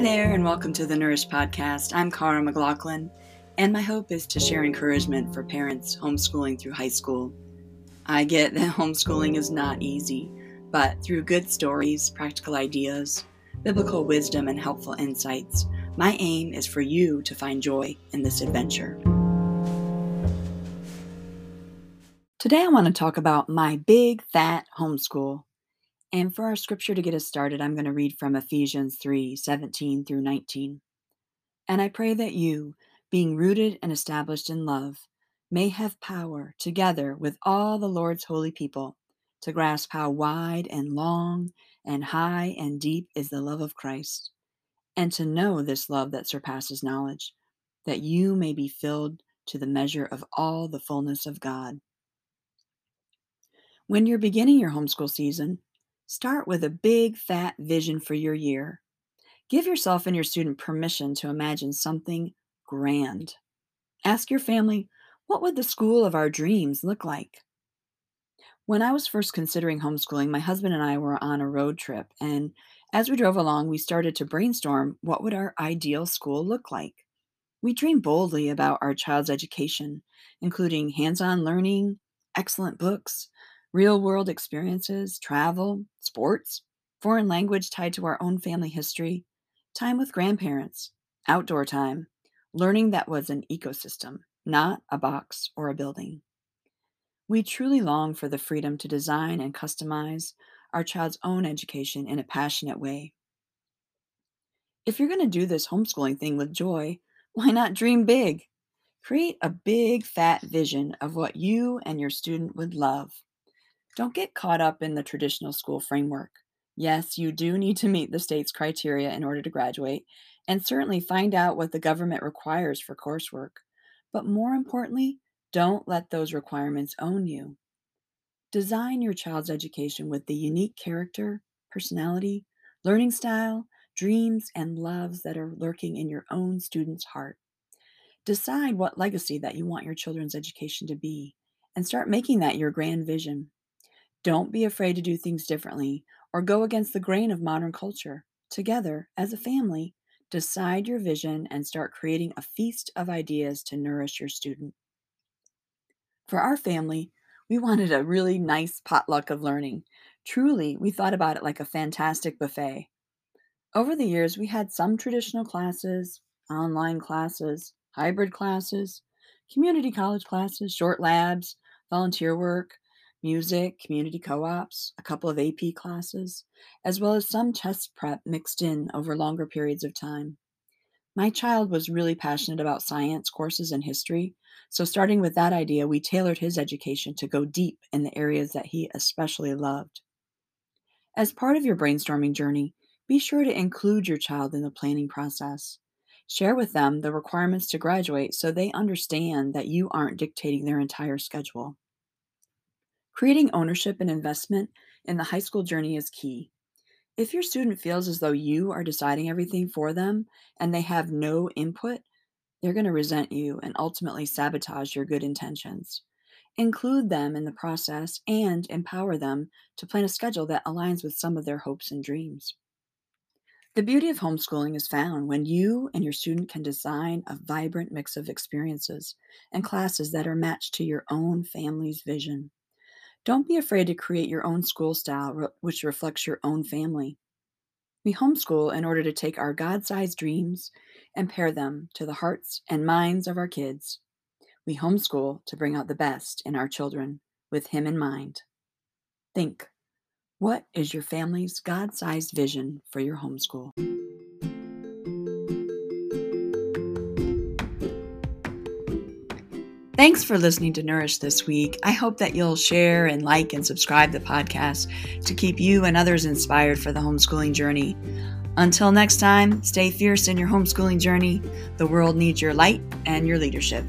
Hi there, and welcome to the Nourish Podcast. I'm Cara McLaughlin, and my hope is to share encouragement for parents homeschooling through high school. I get that homeschooling is not easy, but through good stories, practical ideas, biblical wisdom, and helpful insights, my aim is for you to find joy in this adventure. Today, I want to talk about my big fat homeschool. And for our scripture to get us started, I'm going to read from Ephesians 3 17 through 19. And I pray that you, being rooted and established in love, may have power, together with all the Lord's holy people, to grasp how wide and long and high and deep is the love of Christ, and to know this love that surpasses knowledge, that you may be filled to the measure of all the fullness of God. When you're beginning your homeschool season, Start with a big, fat vision for your year. Give yourself and your student permission to imagine something grand. Ask your family, what would the school of our dreams look like? When I was first considering homeschooling, my husband and I were on a road trip, and as we drove along, we started to brainstorm what would our ideal school look like. We dreamed boldly about our child's education, including hands on learning, excellent books, real world experiences, travel, sports, foreign language tied to our own family history, time with grandparents, outdoor time, learning that was an ecosystem, not a box or a building. We truly long for the freedom to design and customize our child's own education in a passionate way. If you're going to do this homeschooling thing with joy, why not dream big? Create a big, fat vision of what you and your student would love. Don't get caught up in the traditional school framework. Yes, you do need to meet the state's criteria in order to graduate, and certainly find out what the government requires for coursework. But more importantly, don't let those requirements own you. Design your child's education with the unique character, personality, learning style, dreams, and loves that are lurking in your own student's heart. Decide what legacy that you want your children's education to be and start making that your grand vision. Don't be afraid to do things differently or go against the grain of modern culture. Together, as a family, decide your vision and start creating a feast of ideas to nourish your student. For our family, we wanted a really nice potluck of learning. Truly, we thought about it like a fantastic buffet. Over the years, we had some traditional classes, online classes, hybrid classes, community college classes, short labs, volunteer work, music, community co ops, a couple of AP classes, as well as some test prep mixed in over longer periods of time. My child was really passionate about science courses and history, so starting with that idea, we tailored his education to go deep in the areas that he especially loved. As part of your brainstorming journey, be sure to include your child in the planning process. Share with them the requirements to graduate so they understand that you aren't dictating their entire schedule. Creating ownership and investment in the high school journey is key. If your student feels as though you are deciding everything for them and they have no input, they're going to resent you and ultimately sabotage your good intentions. Include them in the process and empower them to plan a schedule that aligns with some of their hopes and dreams. The beauty of homeschooling is found when you and your student can design a vibrant mix of experiences and classes that are matched to your own family's vision. Don't be afraid to create your own school style, which reflects your own family. We homeschool in order to take our God sized dreams and pair them to the hearts and minds of our kids. We homeschool to bring out the best in our children with Him in mind. Think what is your family's God sized vision for your homeschool? Thanks for listening to Nourish this week. I hope that you'll share and like and subscribe the podcast to keep you and others inspired for the homeschooling journey. Until next time, stay fierce in your homeschooling journey. The world needs your light and your leadership.